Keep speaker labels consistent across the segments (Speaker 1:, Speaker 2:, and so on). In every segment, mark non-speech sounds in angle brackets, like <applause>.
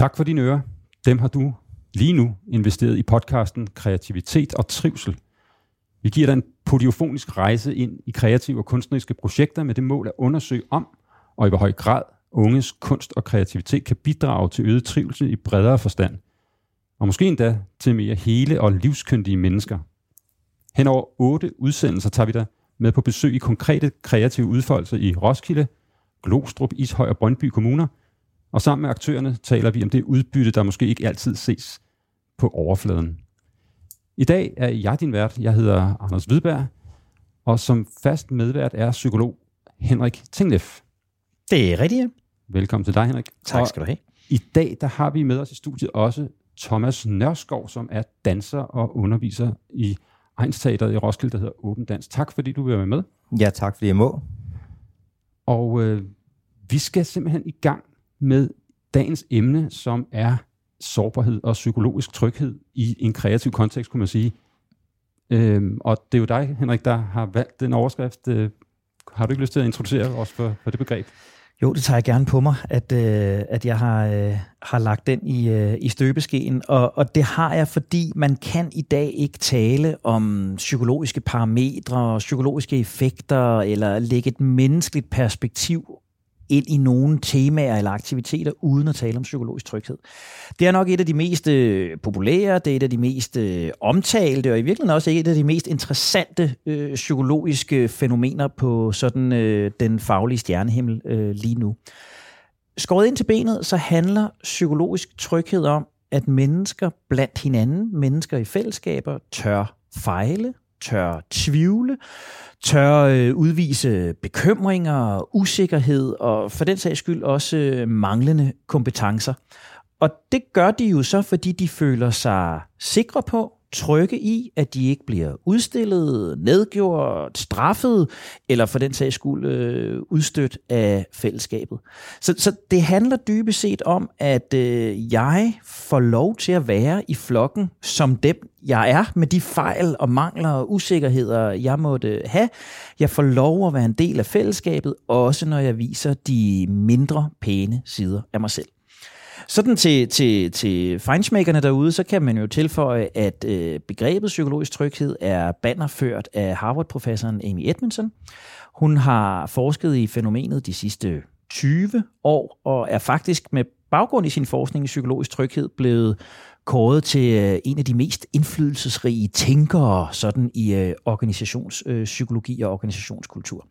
Speaker 1: Tak for dine ører. Dem har du lige nu investeret i podcasten Kreativitet og Trivsel. Vi giver dig en podiofonisk rejse ind i kreative og kunstneriske projekter med det mål at undersøge om, og i hvor høj grad unges kunst og kreativitet kan bidrage til øget trivsel i bredere forstand. Og måske endda til mere hele og livskyndige mennesker. Hen over otte udsendelser tager vi dig med på besøg i konkrete kreative udfoldelser i Roskilde, Glostrup, Ishøj og Brøndby kommuner, og sammen med aktørerne taler vi om det udbytte, der måske ikke altid ses på overfladen. I dag er jeg din vært. Jeg hedder Anders Hvidberg, og som fast medvært er psykolog Henrik Tingleff.
Speaker 2: Det er rigtigt.
Speaker 1: Velkommen til dig, Henrik.
Speaker 2: Tak skal du have.
Speaker 1: I dag der har vi med os i studiet også Thomas Nørskov, som er danser og underviser i Egnsteateret i Roskilde, der hedder Åben Dans. Tak fordi du vil være med.
Speaker 2: Ja, tak fordi jeg må.
Speaker 1: Og øh, vi skal simpelthen i gang med dagens emne, som er sårbarhed og psykologisk tryghed i en kreativ kontekst, kunne man sige. Øhm, og det er jo dig, Henrik, der har valgt den overskrift. Øh, har du ikke lyst til at introducere os for, for det begreb?
Speaker 2: Jo, det tager jeg gerne på mig, at, øh, at jeg har, øh, har lagt den i, øh, i støbeskeen. Og, og det har jeg, fordi man kan i dag ikke tale om psykologiske parametre, psykologiske effekter, eller lægge et menneskeligt perspektiv ind i nogle temaer eller aktiviteter, uden at tale om psykologisk tryghed. Det er nok et af de mest øh, populære, det er et af de mest øh, omtalte, og i virkeligheden også et af de mest interessante øh, psykologiske fænomener på sådan øh, den faglige stjernehimmel øh, lige nu. Skåret ind til benet, så handler psykologisk tryghed om, at mennesker blandt hinanden, mennesker i fællesskaber, tør fejle, tør tvivle, tør øh, udvise bekymringer, usikkerhed og for den sags skyld også øh, manglende kompetencer. Og det gør de jo så, fordi de føler sig sikre på, trygge i, at de ikke bliver udstillet, nedgjort, straffet, eller for den sags skyld øh, udstødt af fællesskabet. Så, så det handler dybest set om, at øh, jeg får lov til at være i flokken som dem, jeg er, med de fejl og mangler og usikkerheder, jeg måtte have. Jeg får lov at være en del af fællesskabet, også når jeg viser de mindre pæne sider af mig selv. Sådan til, til, til fejnsmækkerne derude, så kan man jo tilføje, at øh, begrebet psykologisk tryghed er bannerført af Harvard-professoren Amy Edmondson. Hun har forsket i fænomenet de sidste 20 år, og er faktisk med baggrund i sin forskning i psykologisk tryghed blevet kåret til øh, en af de mest indflydelsesrige tænkere sådan i øh, organisationspsykologi og organisationskultur.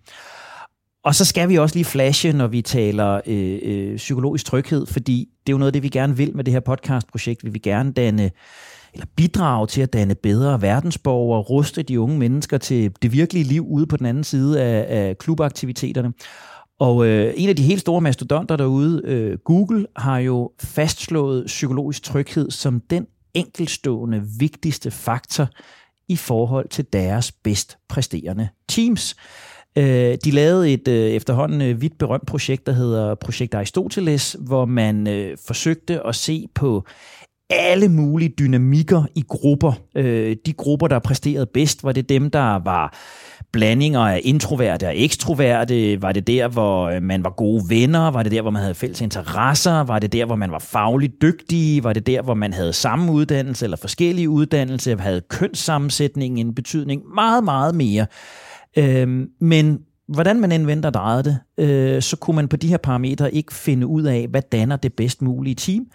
Speaker 2: Og så skal vi også lige flashe, når vi taler øh, øh, psykologisk tryghed, fordi det er jo noget af det, vi gerne vil med det her podcastprojekt. Vi vil gerne danne eller bidrage til at danne bedre verdensborgere, ruste de unge mennesker til det virkelige liv ude på den anden side af, af klubaktiviteterne. Og øh, en af de helt store mastodonter derude, øh, Google, har jo fastslået psykologisk tryghed som den enkelstående vigtigste faktor i forhold til deres bedst præsterende teams. Øh, de lavede et øh, efterhånden øh, vidt berømt projekt, der hedder Projekt Aristoteles, hvor man øh, forsøgte at se på alle mulige dynamikker i grupper. Øh, de grupper, der præsterede bedst, var det dem, der var blandinger af introverte og ekstroverte? Var det der, hvor øh, man var gode venner? Var det der, hvor man havde fælles interesser? Var det der, hvor man var fagligt dygtige? Var det der, hvor man havde samme uddannelse eller forskellige uddannelser? Havde kønssammensætningen en betydning? Meget, meget mere. Øh, men hvordan man end venter drejet det, øh, så kunne man på de her parametre ikke finde ud af, hvad danner det bedst mulige team,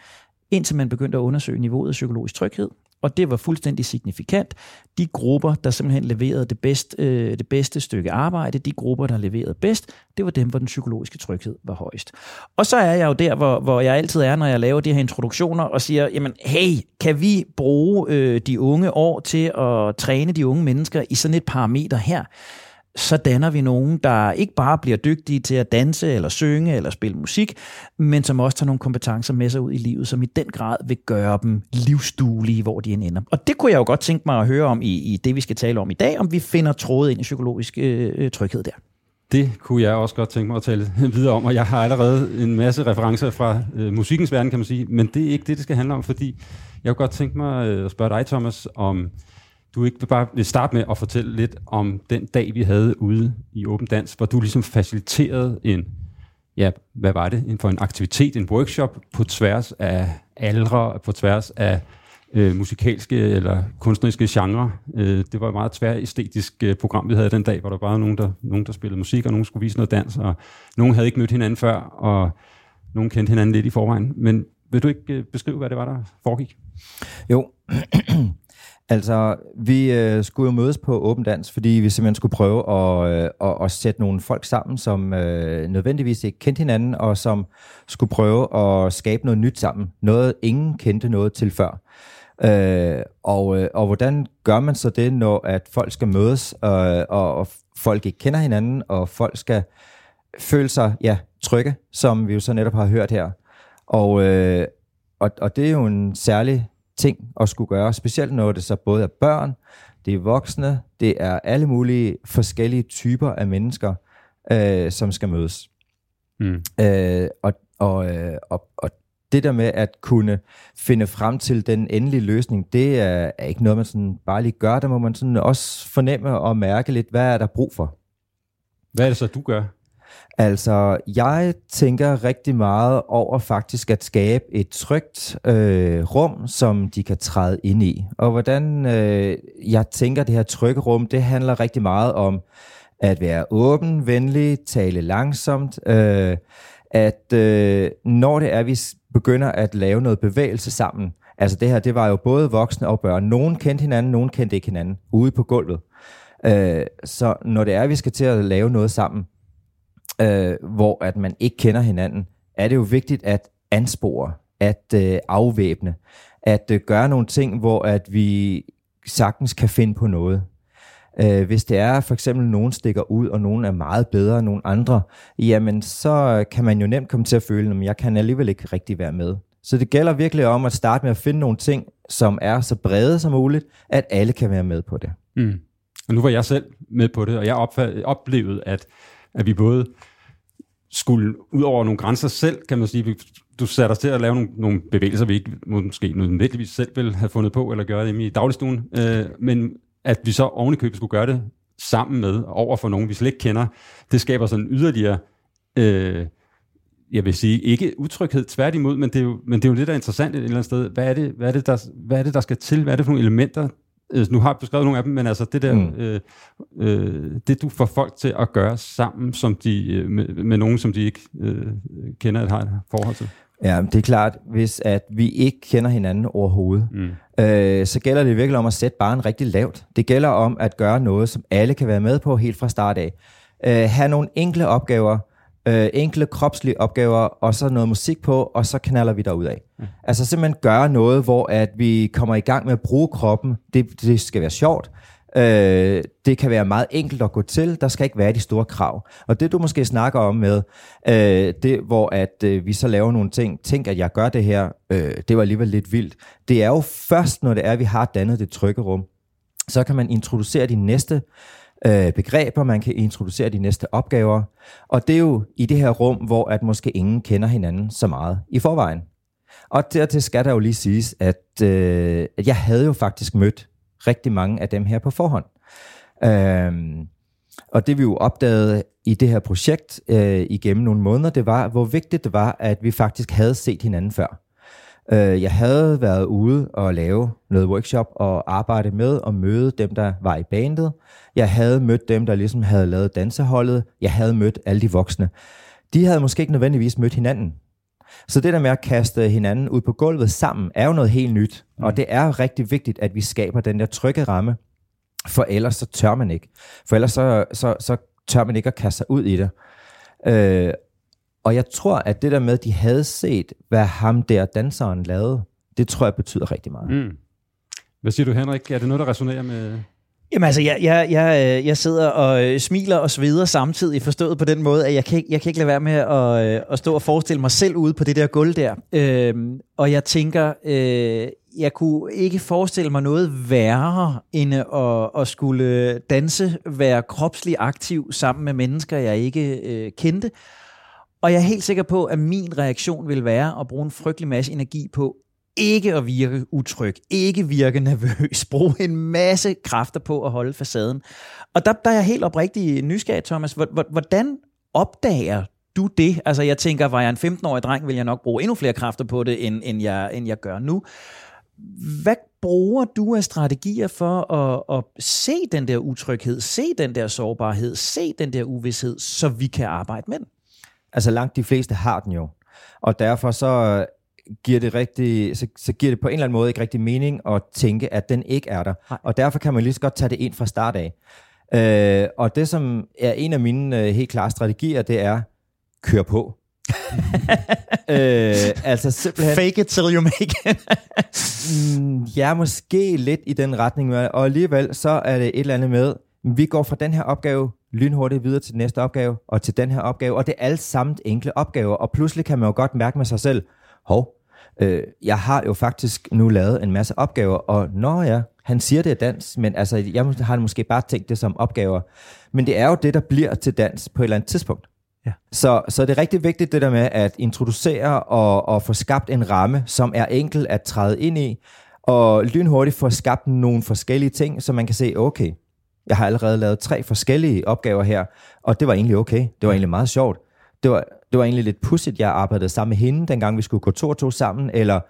Speaker 2: indtil man begyndte at undersøge niveauet af psykologisk tryghed. Og det var fuldstændig signifikant. De grupper, der simpelthen leverede det, bedst, øh, det bedste stykke arbejde, de grupper, der leverede bedst, det var dem, hvor den psykologiske tryghed var højst. Og så er jeg jo der, hvor, hvor jeg altid er, når jeg laver de her introduktioner og siger, jamen hey, kan vi bruge øh, de unge år til at træne de unge mennesker i sådan et parameter her? Så danner vi nogen, der ikke bare bliver dygtige til at danse eller synge eller spille musik, men som også tager nogle kompetencer med sig ud i livet, som i den grad vil gøre dem livsduelige, hvor de end ender. Og det kunne jeg jo godt tænke mig at høre om i, i det, vi skal tale om i dag, om vi finder trådet ind i psykologisk øh, øh, tryghed der.
Speaker 1: Det kunne jeg også godt tænke mig at tale <laughs> videre om, og jeg har allerede en masse referencer fra øh, musikkens verden, kan man sige, men det er ikke det, det skal handle om, fordi jeg kunne godt tænke mig øh, at spørge dig, Thomas, om du ikke bare vil starte med at fortælle lidt om den dag, vi havde ude i Åben Dans, hvor du ligesom faciliterede en, ja, hvad var det, for en aktivitet, en workshop på tværs af aldre, på tværs af øh, musikalske eller kunstneriske genre. Øh, det var et meget tværæstetisk øh, program, vi havde den dag, hvor der bare var nogen der, nogen, der spillede musik, og nogen skulle vise noget dans, og nogen havde ikke mødt hinanden før, og nogen kendte hinanden lidt i forvejen. Men vil du ikke øh, beskrive, hvad det var, der foregik?
Speaker 3: Jo, altså vi øh, skulle jo mødes på Åben Dans, fordi vi simpelthen skulle prøve at, øh, at, at sætte nogle folk sammen, som øh, nødvendigvis ikke kendte hinanden, og som skulle prøve at skabe noget nyt sammen. Noget ingen kendte noget til før. Øh, og, øh, og hvordan gør man så det, når at folk skal mødes, øh, og, og folk ikke kender hinanden, og folk skal føle sig ja, trygge, som vi jo så netop har hørt her. Og, øh, og, og det er jo en særlig ting at skulle gøre, specielt når det så både er børn, det er voksne, det er alle mulige forskellige typer af mennesker, øh, som skal mødes. Mm. Øh, og, og, øh, og, og det der med at kunne finde frem til den endelige løsning, det er, er ikke noget, man sådan bare lige gør. Der må man sådan også fornemme og mærke lidt, hvad er der brug for.
Speaker 1: Hvad er det så, du gør?
Speaker 3: Altså, jeg tænker rigtig meget over faktisk at skabe et trygt øh, rum, som de kan træde ind i. Og hvordan øh, jeg tænker det her trygge rum, det handler rigtig meget om at være åben, venlig, tale langsomt, øh, at øh, når det er, vi begynder at lave noget bevægelse sammen, altså det her, det var jo både voksne og børn. Nogen kendte hinanden, nogen kendte ikke hinanden, ude på gulvet. Øh, så når det er, vi skal til at lave noget sammen, øh, hvor at man ikke kender hinanden, er det jo vigtigt at anspore, at øh, afvæbne, at øh, gøre nogle ting, hvor at vi sagtens kan finde på noget. Øh, hvis det er for eksempel, nogen stikker ud, og nogen er meget bedre end nogen andre, jamen så kan man jo nemt komme til at føle, at jeg kan alligevel ikke rigtig være med. Så det gælder virkelig om at starte med at finde nogle ting, som er så brede som muligt, at alle kan være med på det. Mm.
Speaker 1: Og nu var jeg selv med på det, og jeg oplevede, at, at vi både skulle ud over nogle grænser selv, kan man sige. Du satte os til at lave nogle, nogle bevægelser, vi ikke måske nødvendigvis selv ville have fundet på, eller gøre det i dagligstuen. Øh, men at vi så ovenikøbet skulle gøre det sammen med, over for nogen, vi slet ikke kender, det skaber sådan yderligere, øh, jeg vil sige, ikke utryghed, tværtimod, men det, er jo, men det er jo lidt der interessant et eller andet sted. Hvad er, det, hvad, er det, der, hvad er det, der skal til? Hvad er det for nogle elementer, øh, nu har jeg beskrevet nogle af dem, men altså det der, mm. øh, øh, det du får folk til at gøre sammen som de, øh, med, med nogen, som de ikke øh, kender at har et forhold til.
Speaker 3: Ja, det er klart, hvis at vi ikke kender hinanden overhovedet, mm. øh, så gælder det virkelig om at sætte barn rigtig lavt. Det gælder om at gøre noget, som alle kan være med på helt fra start af. Øh, have nogle enkle opgaver, øh, enkle kropslige opgaver, og så noget musik på, og så knaller vi derud af. Mm. Altså simpelthen gøre noget, hvor at vi kommer i gang med at bruge kroppen. Det, det skal være sjovt. Øh, det kan være meget enkelt at gå til. Der skal ikke være de store krav. Og det du måske snakker om med, øh, det hvor at øh, vi så laver nogle ting. Tænk, at jeg gør det her. Øh, det var alligevel lidt vildt. Det er jo først, når det er, at vi har dannet det trygge rum. Så kan man introducere de næste øh, begreber, man kan introducere de næste opgaver. Og det er jo i det her rum, hvor at måske ingen kender hinanden så meget i forvejen. Og dertil skal der jo lige siges, at, øh, at jeg havde jo faktisk mødt rigtig mange af dem her på forhånd. Øh, og det vi jo opdagede i det her projekt øh, igennem nogle måneder, det var, hvor vigtigt det var, at vi faktisk havde set hinanden før. Øh, jeg havde været ude og lave noget workshop og arbejde med og møde dem, der var i bandet. Jeg havde mødt dem, der ligesom havde lavet danseholdet. Jeg havde mødt alle de voksne. De havde måske ikke nødvendigvis mødt hinanden. Så det der med at kaste hinanden ud på gulvet sammen, er jo noget helt nyt. Mm. Og det er rigtig vigtigt, at vi skaber den der trygge ramme, for ellers så tør man ikke. For ellers så, så, så tør man ikke at kaste sig ud i det. Øh, og jeg tror, at det der med, at de havde set, hvad ham der danseren lavede, det tror jeg betyder rigtig meget. Mm.
Speaker 1: Hvad siger du, Henrik? Er det noget, der resonerer med,
Speaker 2: Jamen altså, jeg, jeg, jeg, øh, jeg sidder og øh, smiler og sveder samtidig, forstået på den måde, at jeg kan, jeg kan ikke lade være med at, øh, at stå og forestille mig selv ude på det der gulv der. Øhm, og jeg tænker, øh, jeg kunne ikke forestille mig noget værre, end at, at skulle danse, være kropslig aktiv sammen med mennesker, jeg ikke øh, kendte. Og jeg er helt sikker på, at min reaktion vil være at bruge en frygtelig masse energi på ikke at virke utryg, ikke virke nervøs, <laughs> bruge en masse kræfter på at holde facaden. Og der, der er jeg helt oprigtig nysgerrig, Thomas. Hvordan opdager du det? Altså jeg tænker, var jeg en 15-årig dreng, vil jeg nok bruge endnu flere kræfter på det, end, end, jeg, end jeg gør nu. Hvad bruger du af strategier for at, at se den der utryghed, se den der sårbarhed, se den der uvidshed, så vi kan arbejde med den?
Speaker 3: Altså langt de fleste har den jo. Og derfor så giver det rigtig, så, så giver det på en eller anden måde ikke rigtig mening at tænke, at den ikke er der. Nej. Og derfor kan man lige så godt tage det ind fra start af. Øh, og det, som er en af mine øh, helt klare strategier, det er, kør på. <laughs>
Speaker 2: øh, altså simpelthen... Fake it till you make it.
Speaker 3: mm, ja, måske lidt i den retning. Og alligevel så er det et eller andet med, vi går fra den her opgave lynhurtigt videre til den næste opgave, og til den her opgave, og det er alt sammen enkle opgaver, og pludselig kan man jo godt mærke med sig selv, hov, øh, jeg har jo faktisk nu lavet en masse opgaver, og når ja, han siger det er dans, men altså, jeg har måske bare tænkt det som opgaver. Men det er jo det, der bliver til dans på et eller andet tidspunkt. Ja. Så, så det er rigtig vigtigt det der med at introducere og, og få skabt en ramme, som er enkel at træde ind i, og lynhurtigt få skabt nogle forskellige ting, så man kan se, okay, jeg har allerede lavet tre forskellige opgaver her, og det var egentlig okay. Det var egentlig meget sjovt. Det var, det var egentlig lidt pudsigt, jeg arbejdede sammen med hende, dengang vi skulle gå to og to sammen, eller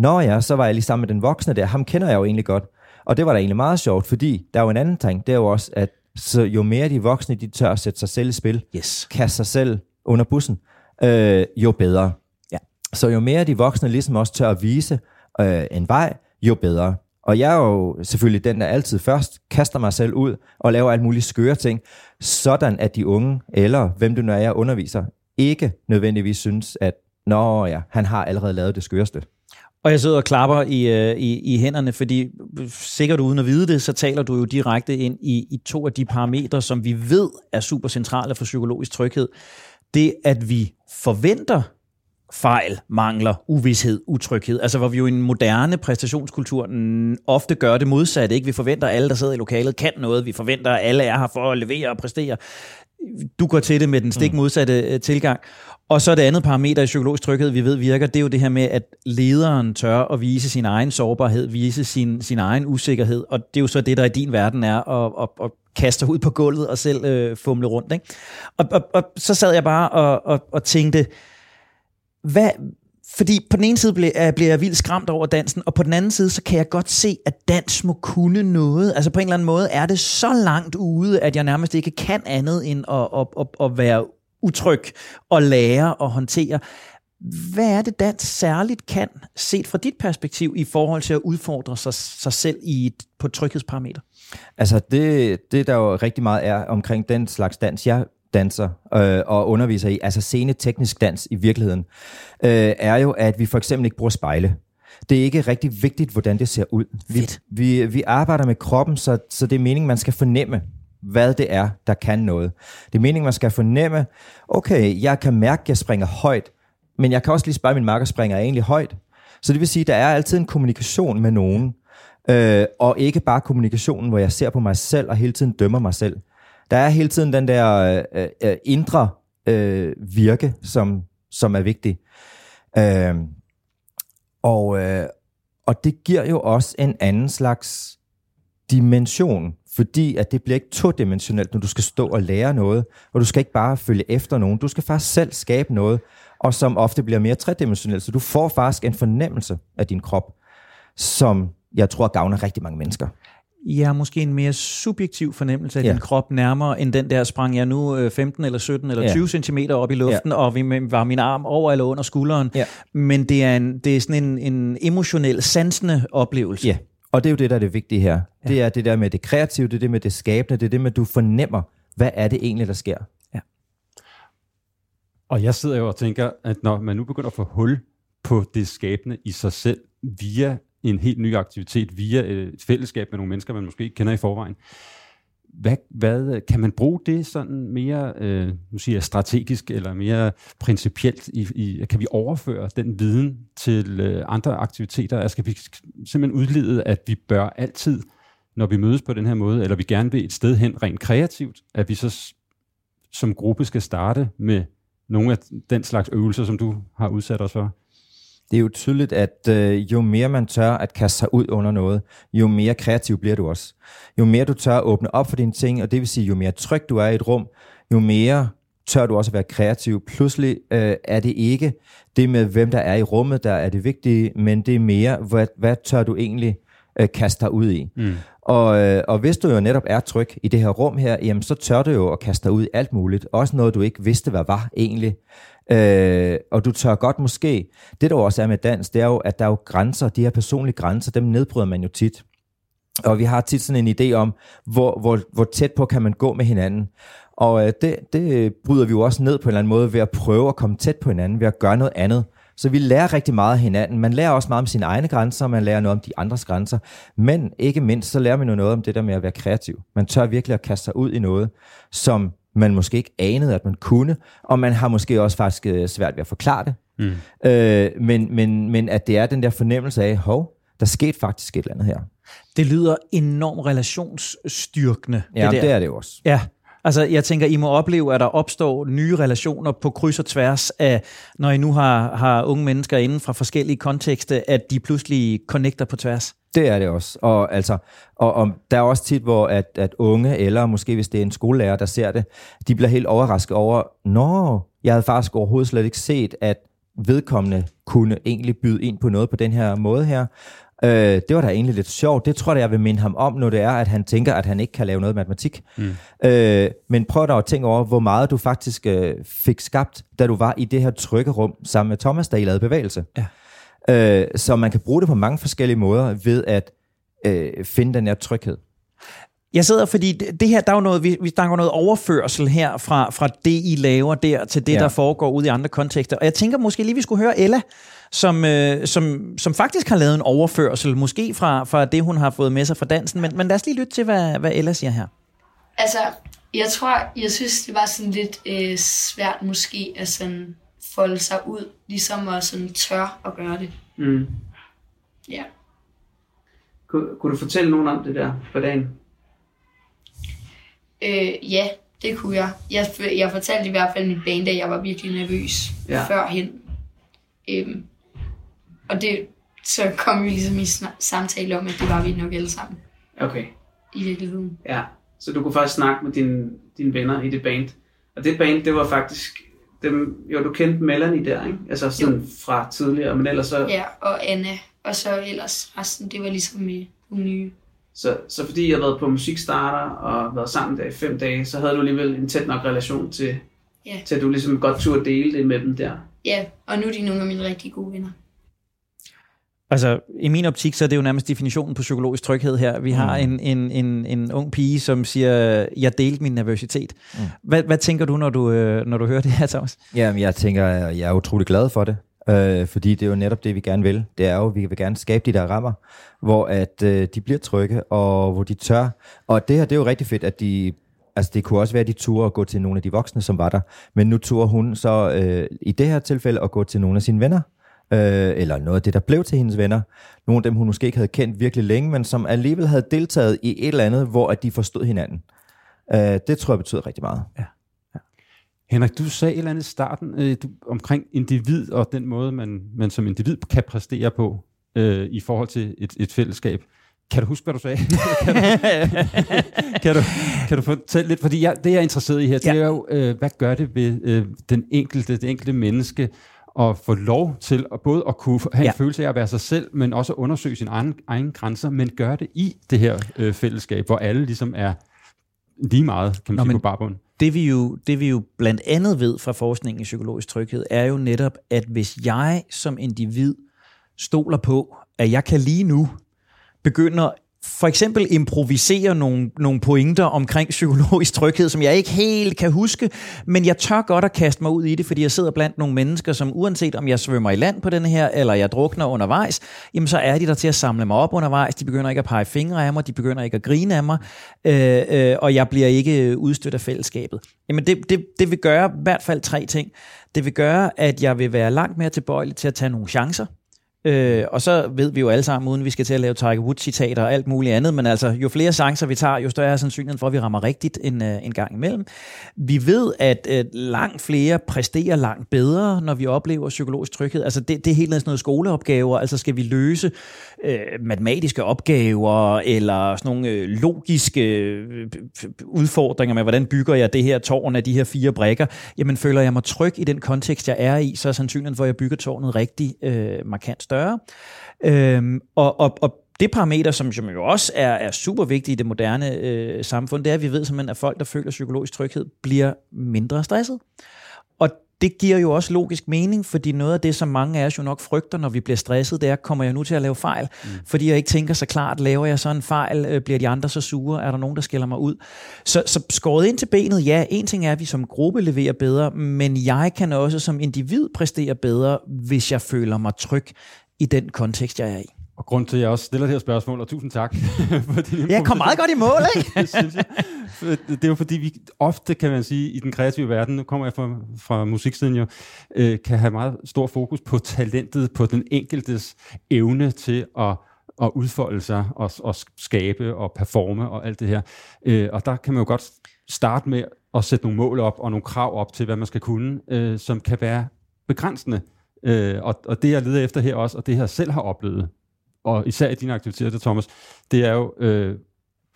Speaker 3: når ja, så var jeg lige sammen med den voksne der, ham kender jeg jo egentlig godt. Og det var da egentlig meget sjovt, fordi der er jo en anden ting, det er jo også, at så jo mere de voksne, de tør at sætte sig selv i spil, yes. kaste sig selv under bussen, øh, jo bedre. Ja. Så jo mere de voksne ligesom også tør at vise øh, en vej, jo bedre. Og jeg er jo selvfølgelig den, der altid først kaster mig selv ud og laver alt muligt skøre ting, sådan at de unge, eller hvem det nu er, jeg underviser, ikke nødvendigvis synes, at nå ja, han har allerede lavet det skøreste.
Speaker 2: Og jeg sidder og klapper i, øh, i, i hænderne, fordi sikkert uden at vide det, så taler du jo direkte ind i, i to af de parametre, som vi ved er super centrale for psykologisk tryghed. Det, at vi forventer fejl, mangler, uvidshed, utryghed. Altså hvor vi jo i en moderne præstationskultur ofte gør det modsatte. Ikke? Vi forventer, at alle, der sidder i lokalet, kan noget. Vi forventer, at alle er her for at levere og præstere. Du går til det med den stik mm. modsatte mm. tilgang. Og så det andet parameter i psykologisk tryghed, vi ved virker, det er jo det her med, at lederen tør at vise sin egen sårbarhed, vise sin, sin egen usikkerhed, og det er jo så det, der i din verden er at, at, at kaste ud på gulvet og selv øh, fumle rundt. Ikke? Og, og, og så sad jeg bare og, og, og tænkte, hvad, fordi på den ene side bliver, øh, bliver jeg vildt skræmt over dansen, og på den anden side, så kan jeg godt se, at dans må kunne noget. Altså på en eller anden måde er det så langt ude, at jeg nærmest ikke kan andet end at, at, at, at være utryg og lære og håndtere. Hvad er det, dans særligt kan, set fra dit perspektiv, i forhold til at udfordre sig, sig selv i et, på et tryghedsparameter?
Speaker 3: Altså det, det, der jo rigtig meget er omkring den slags dans, jeg danser øh, og underviser i, altså sceneteknisk dans i virkeligheden, øh, er jo, at vi for eksempel ikke bruger spejle. Det er ikke rigtig vigtigt, hvordan det ser ud. Vi, vi, vi arbejder med kroppen, så, så det er meningen, man skal fornemme, hvad det er, der kan noget. Det er meningen, man skal fornemme, okay, jeg kan mærke, at jeg springer højt, men jeg kan også lige spørge min marker, springer egentlig højt? Så det vil sige, at der er altid en kommunikation med nogen, øh, og ikke bare kommunikationen, hvor jeg ser på mig selv og hele tiden dømmer mig selv. Der er hele tiden den der øh, øh, øh, indre øh, virke, som, som er vigtig. Øh, og, øh, og det giver jo også en anden slags dimension, fordi at det bliver ikke todimensionelt, når du skal stå og lære noget, og du skal ikke bare følge efter nogen, du skal faktisk selv skabe noget, og som ofte bliver mere tredimensionelt, så du får faktisk en fornemmelse af din krop, som jeg tror gavner rigtig mange mennesker.
Speaker 2: Jeg har måske en mere subjektiv fornemmelse af ja. din krop nærmere, end den der sprang jeg nu 15 øh, eller 17 eller 20 ja. cm op i luften, ja. og vi var min arm over eller under skulderen. Ja. Men det er, en, det er sådan en, en emotionel, sansende oplevelse.
Speaker 3: Ja, og det er jo det, der er det vigtige her. Ja. Det er det der med det kreative, det er det med det skabende, det er det med, at du fornemmer, hvad er det egentlig, der sker. Ja.
Speaker 1: Og jeg sidder jo og tænker, at når man nu begynder at få hul på det skabende i sig selv via en helt ny aktivitet via øh, et fællesskab med nogle mennesker, man måske ikke kender i forvejen. Hvad, hvad, kan man bruge det sådan mere øh, nu siger jeg, strategisk eller mere principielt? I, i, kan vi overføre den viden til øh, andre aktiviteter? Altså, skal vi simpelthen udlede, at vi bør altid, når vi mødes på den her måde, eller vi gerne vil et sted hen rent kreativt, at vi så som gruppe skal starte med nogle af den slags øvelser, som du har udsat os for?
Speaker 3: Det er jo tydeligt, at øh, jo mere man tør at kaste sig ud under noget, jo mere kreativ bliver du også. Jo mere du tør at åbne op for dine ting, og det vil sige, jo mere tryg du er i et rum, jo mere tør du også at være kreativ. Pludselig øh, er det ikke det med, hvem der er i rummet, der er det vigtige, men det er mere, hvad, hvad tør du egentlig øh, kaste dig ud i. Mm. Og, øh, og hvis du jo netop er tryg i det her rum her, jamen så tør du jo at kaste dig ud i alt muligt. Også noget, du ikke vidste, hvad var egentlig. Øh, og du tør godt måske. Det der også er med dans, det er jo, at der er jo grænser, de her personlige grænser, dem nedbryder man jo tit. Og vi har tit sådan en idé om, hvor, hvor, hvor tæt på kan man gå med hinanden. Og øh, det, det bryder vi jo også ned på en eller anden måde ved at prøve at komme tæt på hinanden, ved at gøre noget andet. Så vi lærer rigtig meget af hinanden. Man lærer også meget om sine egne grænser, man lærer noget om de andres grænser. Men ikke mindst, så lærer man jo noget om det der med at være kreativ. Man tør virkelig at kaste sig ud i noget, som man måske ikke anede, at man kunne, og man har måske også faktisk øh, svært ved at forklare det. Mm. Øh, men, men, men at det er den der fornemmelse af, hov, der skete faktisk et eller andet her.
Speaker 2: Det lyder enormt relationsstyrkende.
Speaker 3: Ja, det, der. det er det jo også.
Speaker 2: Ja, Altså, jeg tænker, I må opleve, at der opstår nye relationer på kryds og tværs af, når I nu har, har unge mennesker inden fra forskellige kontekste, at de pludselig connecter på tværs.
Speaker 3: Det er det også. Og, altså, og, og der er også tit, hvor at, at unge, eller måske hvis det er en skolelærer, der ser det, de bliver helt overrasket over, nå, jeg havde faktisk overhovedet slet ikke set, at vedkommende kunne egentlig byde ind på noget på den her måde her. Øh, det var da egentlig lidt sjovt. Det tror jeg, jeg vil minde ham om, når det er, at han tænker, at han ikke kan lave noget matematik. Mm. Øh, men prøv da at tænke over, hvor meget du faktisk øh, fik skabt, da du var i det her trygge rum sammen med Thomas, der I lavede bevægelse. Ja. Øh, så man kan bruge det på mange forskellige måder ved at øh, finde den her tryghed.
Speaker 2: Jeg sidder, fordi det her, der er jo noget, vi, vi snakker noget overførsel her fra, fra det, I laver der, til det, ja. der foregår ude i andre kontekster. Og jeg tænker måske lige, vi skulle høre Ella, som, øh, som, som faktisk har lavet en overførsel, måske fra, fra det, hun har fået med sig fra dansen. Men, men lad os lige lytte til, hvad, hvad Ella siger her.
Speaker 4: Altså, jeg tror, jeg synes, det var sådan lidt øh, svært måske at sådan folde sig ud, ligesom at sådan tør at gøre det. Mm. Ja.
Speaker 5: Kunne, kunne du fortælle nogen om det der på dagen?
Speaker 4: Øh, ja, det kunne jeg. jeg. Jeg fortalte i hvert fald mit band, at jeg var virkelig nervøs ja. førhen. Øhm, og det, så kom vi ligesom i samtale om, at det var vi nok alle sammen.
Speaker 5: Okay.
Speaker 4: I virkeligheden.
Speaker 5: Ja, så du kunne faktisk snakke med dine, dine venner i det band. Og det band, det var faktisk dem, jo, du kendte Melanie der, ikke? Altså sådan jo. fra tidligere, men ellers så...
Speaker 4: Ja, og Anna, og så ellers resten, det var ligesom med nye.
Speaker 5: Så, så fordi jeg har været på musikstarter og været sammen der i fem dage, så havde du alligevel en tæt nok relation til, ja. til at du ligesom godt turde dele det med dem der.
Speaker 4: Ja, og nu er de nogle af mine rigtig gode venner.
Speaker 2: Altså, i min optik, så er det jo nærmest definitionen på psykologisk tryghed her. Vi har mm. en, en, en, en ung pige, som siger, jeg delte min nervøsitet. Mm. Hvad, hvad tænker du, når du, øh, når du hører det her, Thomas?
Speaker 3: Jamen, jeg tænker, jeg er utrolig glad for det. Øh, fordi det er jo netop det, vi gerne vil. Det er jo, vi vil gerne skabe de der rammer, hvor at øh, de bliver trygge, og hvor de tør. Og det her, det er jo rigtig fedt, at de Altså det kunne også være, at de turde at gå til nogle af de voksne, som var der. Men nu turde hun så øh, i det her tilfælde at gå til nogle af sine venner. Øh, eller noget af det, der blev til hendes venner. Nogle af dem, hun måske ikke havde kendt virkelig længe, men som alligevel havde deltaget i et eller andet, hvor at de forstod hinanden. Øh, det tror jeg betyder rigtig meget. Ja.
Speaker 1: Henrik, du sagde et eller andet i starten øh, du, omkring individ og den måde, man, man som individ kan præstere på øh, i forhold til et, et fællesskab. Kan du huske, hvad du sagde? <laughs> kan, du, <laughs> kan, du, kan du fortælle lidt? Fordi jeg, det, jeg er interesseret i her, det ja. er jo, øh, hvad gør det ved øh, den enkelte, det enkelte menneske, at få lov til at både at kunne have ja. en følelse af at være sig selv, men også at undersøge sine egen, egen grænser, men gøre det i det her øh, fællesskab, hvor alle ligesom er lige meget, kan man Nå, sige, på barbund.
Speaker 2: Det vi, jo, det vi jo blandt andet ved fra forskningen i psykologisk tryghed, er jo netop, at hvis jeg som individ stoler på, at jeg kan lige nu begynde for eksempel improvisere nogle, nogle pointer omkring psykologisk tryghed, som jeg ikke helt kan huske, men jeg tør godt at kaste mig ud i det, fordi jeg sidder blandt nogle mennesker, som uanset om jeg svømmer i land på den her, eller jeg drukner undervejs, jamen så er de der til at samle mig op undervejs. De begynder ikke at pege fingre af mig, de begynder ikke at grine af mig, øh, øh, og jeg bliver ikke udstødt af fællesskabet. Jamen det, det, det vil gøre i hvert fald tre ting. Det vil gøre, at jeg vil være langt mere tilbøjelig til at tage nogle chancer, Øh, og så ved vi jo alle sammen, uden vi skal til at lave Tiger Woods-citater og alt muligt andet, men altså, jo flere chancer vi tager, jo større er sandsynligheden for, at vi rammer rigtigt en, øh, en gang imellem. Vi ved, at øh, langt flere præsterer langt bedre, når vi oplever psykologisk tryghed. Altså, det, det er helt sådan noget skoleopgaver. Altså, skal vi løse øh, matematiske opgaver, eller sådan nogle øh, logiske øh, udfordringer med, hvordan bygger jeg det her tårn af de her fire brækker, jamen føler jeg mig tryg i den kontekst, jeg er i, så er sandsynligheden for, at jeg bygger tårnet rigtig øh, markant større. Øhm, og, og, og det parameter, som, som jo også er, er super vigtigt i det moderne øh, samfund, det er, at vi ved simpelthen, at folk, der føler psykologisk tryghed, bliver mindre stresset. Og det giver jo også logisk mening, fordi noget af det, som mange af os jo nok frygter, når vi bliver stresset, det er, kommer jeg nu til at lave fejl? Mm. Fordi jeg ikke tænker så klart, laver jeg så en fejl? Øh, bliver de andre så sure? Er der nogen, der skiller mig ud? Så, så skåret ind til benet, ja, en ting er, at vi som gruppe leverer bedre, men jeg kan også som individ præstere bedre, hvis jeg føler mig tryg i den kontekst, jeg er i.
Speaker 1: Og grund til, at jeg også stiller det her spørgsmål, og tusind tak. <laughs>
Speaker 2: for din jeg kom meget godt i mål, ikke? <laughs>
Speaker 1: det, synes jeg. det er jo fordi, vi ofte, kan man sige, i den kreative verden, nu kommer jeg fra, fra musiksiden jo, øh, kan have meget stor fokus på talentet, på den enkeltes evne til at at udfolde sig og, og skabe og performe og alt det her. Øh, og der kan man jo godt starte med at sætte nogle mål op og nogle krav op til, hvad man skal kunne, øh, som kan være begrænsende. Øh, og, og det jeg leder efter her også, og det jeg selv har oplevet, og især i dine aktiviteter, Thomas, det er jo øh,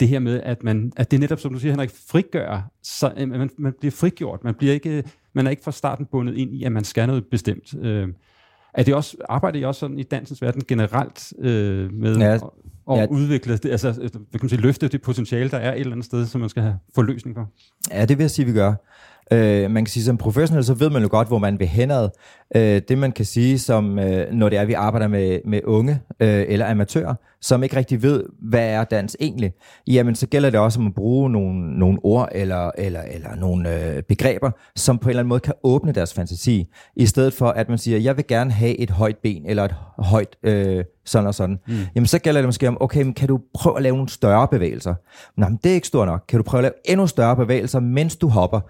Speaker 1: det her med, at, man, at det netop, som du siger, Henrik, frigør, så øh, man, man bliver frigjort. Man, bliver ikke, man er ikke fra starten bundet ind i, at man skal noget bestemt. Øh, er det også, arbejder I også sådan i dansens verden generelt øh, med ja, at, at ja. udvikle, det, altså kan man sige, løfte det potentiale, der er et eller andet sted, som man skal have forløsning for?
Speaker 3: Ja, det vil jeg sige, vi gør. Øh, man kan sige, som professionel, så ved man jo godt, hvor man vil henad. Øh, det man kan sige, som øh, når det er, vi arbejder med, med unge øh, eller amatører, som ikke rigtig ved, hvad er dans egentlig, jamen så gælder det også om at bruge nogle, nogle ord eller, eller, eller nogle øh, begreber, som på en eller anden måde kan åbne deres fantasi, i stedet for at man siger, jeg vil gerne have et højt ben, eller et højt øh, sådan og sådan. Mm. Jamen så gælder det måske om, okay, men kan du prøve at lave nogle større bevægelser? Nej, men det er ikke stort nok. Kan du prøve at lave endnu større bevægelser, mens du hopper?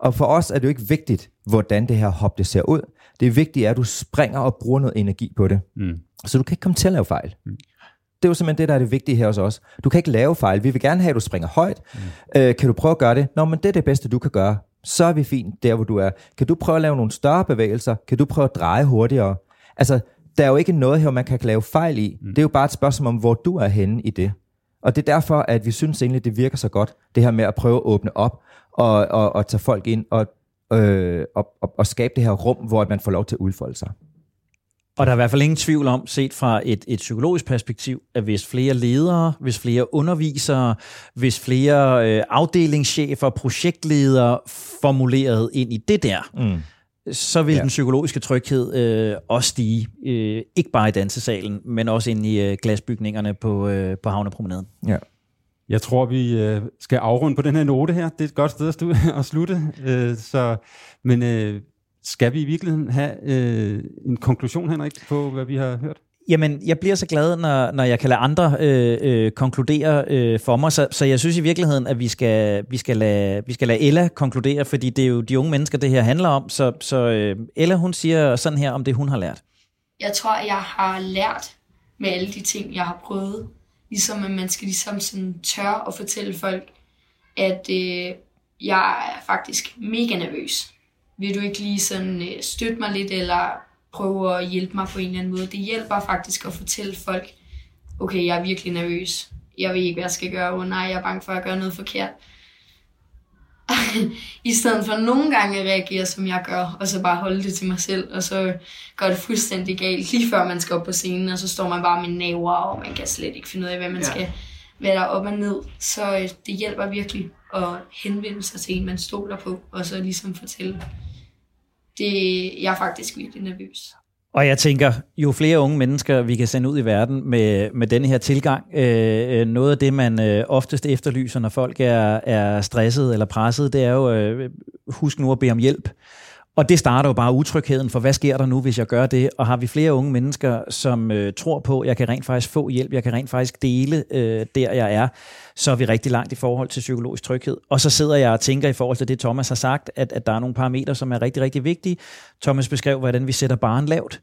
Speaker 3: Og for os er det jo ikke vigtigt, hvordan det her hop det ser ud. Det vigtige er, at du springer og bruger noget energi på det. Mm. Så du kan ikke komme til at lave fejl. Mm. Det er jo simpelthen det, der er det vigtige her hos os. Du kan ikke lave fejl. Vi vil gerne have, at du springer højt. Mm. Øh, kan du prøve at gøre det? Nå, men det er det bedste, du kan gøre. Så er vi fint der, hvor du er. Kan du prøve at lave nogle større bevægelser? Kan du prøve at dreje hurtigere? Altså, der er jo ikke noget her, man kan lave fejl i. Mm. Det er jo bare et spørgsmål om, hvor du er henne i det. Og det er derfor, at vi synes egentlig, det virker så godt, det her med at prøve at åbne op og, og, og tage folk ind og, øh, og, og, og skabe det her rum, hvor man får lov til at udfolde sig.
Speaker 2: Og der er i hvert fald ingen tvivl om, set fra et, et psykologisk perspektiv, at hvis flere ledere, hvis flere undervisere, hvis flere øh, afdelingschefer, projektledere formuleret ind i det der, mm så vil ja. den psykologiske tryghed øh, også stige. Øh, ikke bare i dansesalen, men også ind i øh, glasbygningerne på, øh, på Havnepromenaden. Ja.
Speaker 1: Jeg tror, vi øh, skal afrunde på den her note her. Det er et godt sted at, stu- <laughs> at slutte. Øh, så, men øh, skal vi i virkeligheden have øh, en konklusion, Henrik, på hvad vi har hørt?
Speaker 2: Jamen, jeg bliver så glad, når, når jeg kan lade andre øh, øh, konkludere øh, for mig, så, så jeg synes i virkeligheden, at vi skal, vi, skal lade, vi skal lade Ella konkludere, fordi det er jo de unge mennesker, det her handler om. Så, så øh, Ella, hun siger sådan her om det, hun har lært.
Speaker 4: Jeg tror, jeg har lært med alle de ting, jeg har prøvet. Ligesom at man skal ligesom sådan tør at fortælle folk, at øh, jeg er faktisk mega nervøs. Vil du ikke lige sådan øh, støtte mig lidt, eller prøve at hjælpe mig på en eller anden måde. Det hjælper faktisk at fortælle folk, okay, jeg er virkelig nervøs. Jeg ved ikke, hvad jeg skal gøre. Oh, nej, jeg er bange for at gøre noget forkert. <laughs> I stedet for nogle gange at reagere, som jeg gør, og så bare holde det til mig selv, og så gør det fuldstændig galt, lige før man skal op på scenen, og så står man bare med naver, og man kan slet ikke finde ud af, hvad man ja. skal, hvad der er op og ned. Så øh, det hjælper virkelig at henvende sig til en, man stoler på, og så ligesom fortælle, det, jeg er faktisk virkelig nervøs.
Speaker 2: Og jeg tænker, jo flere unge mennesker, vi kan sende ud i verden med, med denne her tilgang, øh, øh, noget af det, man øh, oftest efterlyser, når folk er, er stresset eller presset, det er jo, øh, husk nu at bede om hjælp. Og det starter jo bare utrygheden for, hvad sker der nu, hvis jeg gør det? Og har vi flere unge mennesker, som øh, tror på, at jeg kan rent faktisk få hjælp, jeg kan rent faktisk dele øh, der, jeg er, så er vi rigtig langt i forhold til psykologisk tryghed. Og så sidder jeg og tænker i forhold til det, Thomas har sagt, at, at der er nogle parametre, som er rigtig, rigtig vigtige. Thomas beskrev, hvordan vi sætter barn lavt.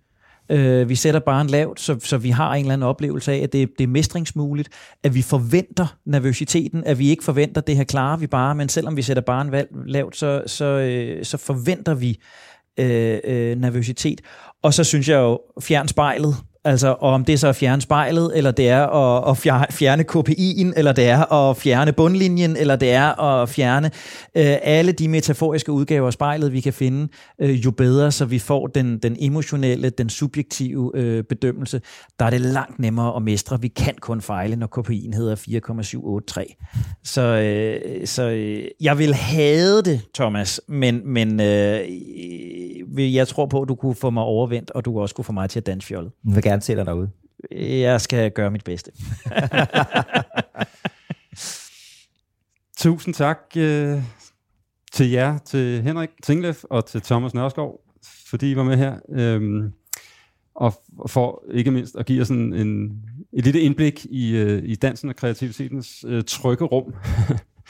Speaker 2: Øh, vi sætter barn lavt, så, så vi har en eller anden oplevelse af, at det, det er mestringsmuligt, at vi forventer nervøsiteten, at vi ikke forventer, det her klarer vi bare, men selvom vi sætter barn lavt, så, så, øh, så forventer vi øh, øh, nervøsitet. Og så synes jeg jo, fjern spejlet, Altså, og om det så er at fjerne spejlet, eller det er at, at fjerne KPI'en, eller det er at fjerne bundlinjen, eller det er at fjerne øh, alle de metaforiske udgaver af spejlet, vi kan finde, øh, jo bedre, så vi får den, den emotionelle, den subjektive øh, bedømmelse. Der er det langt nemmere at mestre. Vi kan kun fejle, når KPI'en hedder 4,783. Så, øh, så øh, jeg vil have det, Thomas, men, men øh, jeg tror på, at du kunne få mig overvendt, og du også kunne få mig til at danse fjollet.
Speaker 3: Jeg vil gerne se dig derude.
Speaker 2: Jeg skal gøre mit bedste. <laughs>
Speaker 1: Tusind tak uh, til jer, til Henrik Tinglef og til Thomas Nørskov, fordi I var med her. Um, og for ikke mindst at give os en, en, et lille indblik i, uh, i dansen og kreativitetens uh, trygge rum.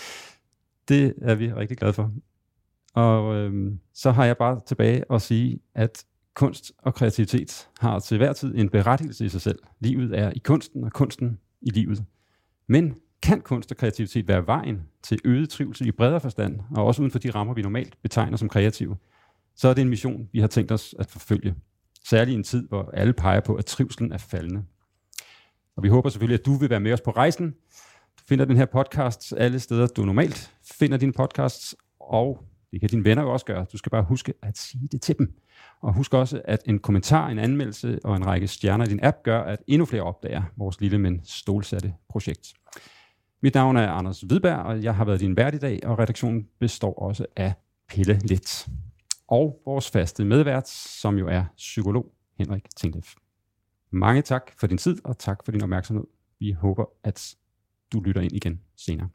Speaker 1: <laughs> det er vi rigtig glade for. Og øhm, så har jeg bare tilbage at sige, at kunst og kreativitet har til hver tid en berettigelse i sig selv. Livet er i kunsten, og kunsten i livet. Men kan kunst og kreativitet være vejen til øget trivsel i bredere forstand, og også uden for de rammer, vi normalt betegner som kreative, så er det en mission, vi har tænkt os at forfølge. Særligt i en tid, hvor alle peger på, at trivselen er faldende. Og vi håber selvfølgelig, at du vil være med os på rejsen. Du finder den her podcast alle steder, du normalt finder dine podcasts, og det kan dine venner jo også gøre. Du skal bare huske at sige det til dem. Og husk også, at en kommentar, en anmeldelse og en række stjerner i din app gør, at endnu flere opdager vores lille, men stålsatte projekt. Mit navn er Anders Hvidberg, og jeg har været din vært i dag, og redaktionen består også af Pelle Lidt. Og vores faste medvært, som jo er psykolog Henrik Tinglef. Mange tak for din tid, og tak for din opmærksomhed. Vi håber, at du lytter ind igen senere.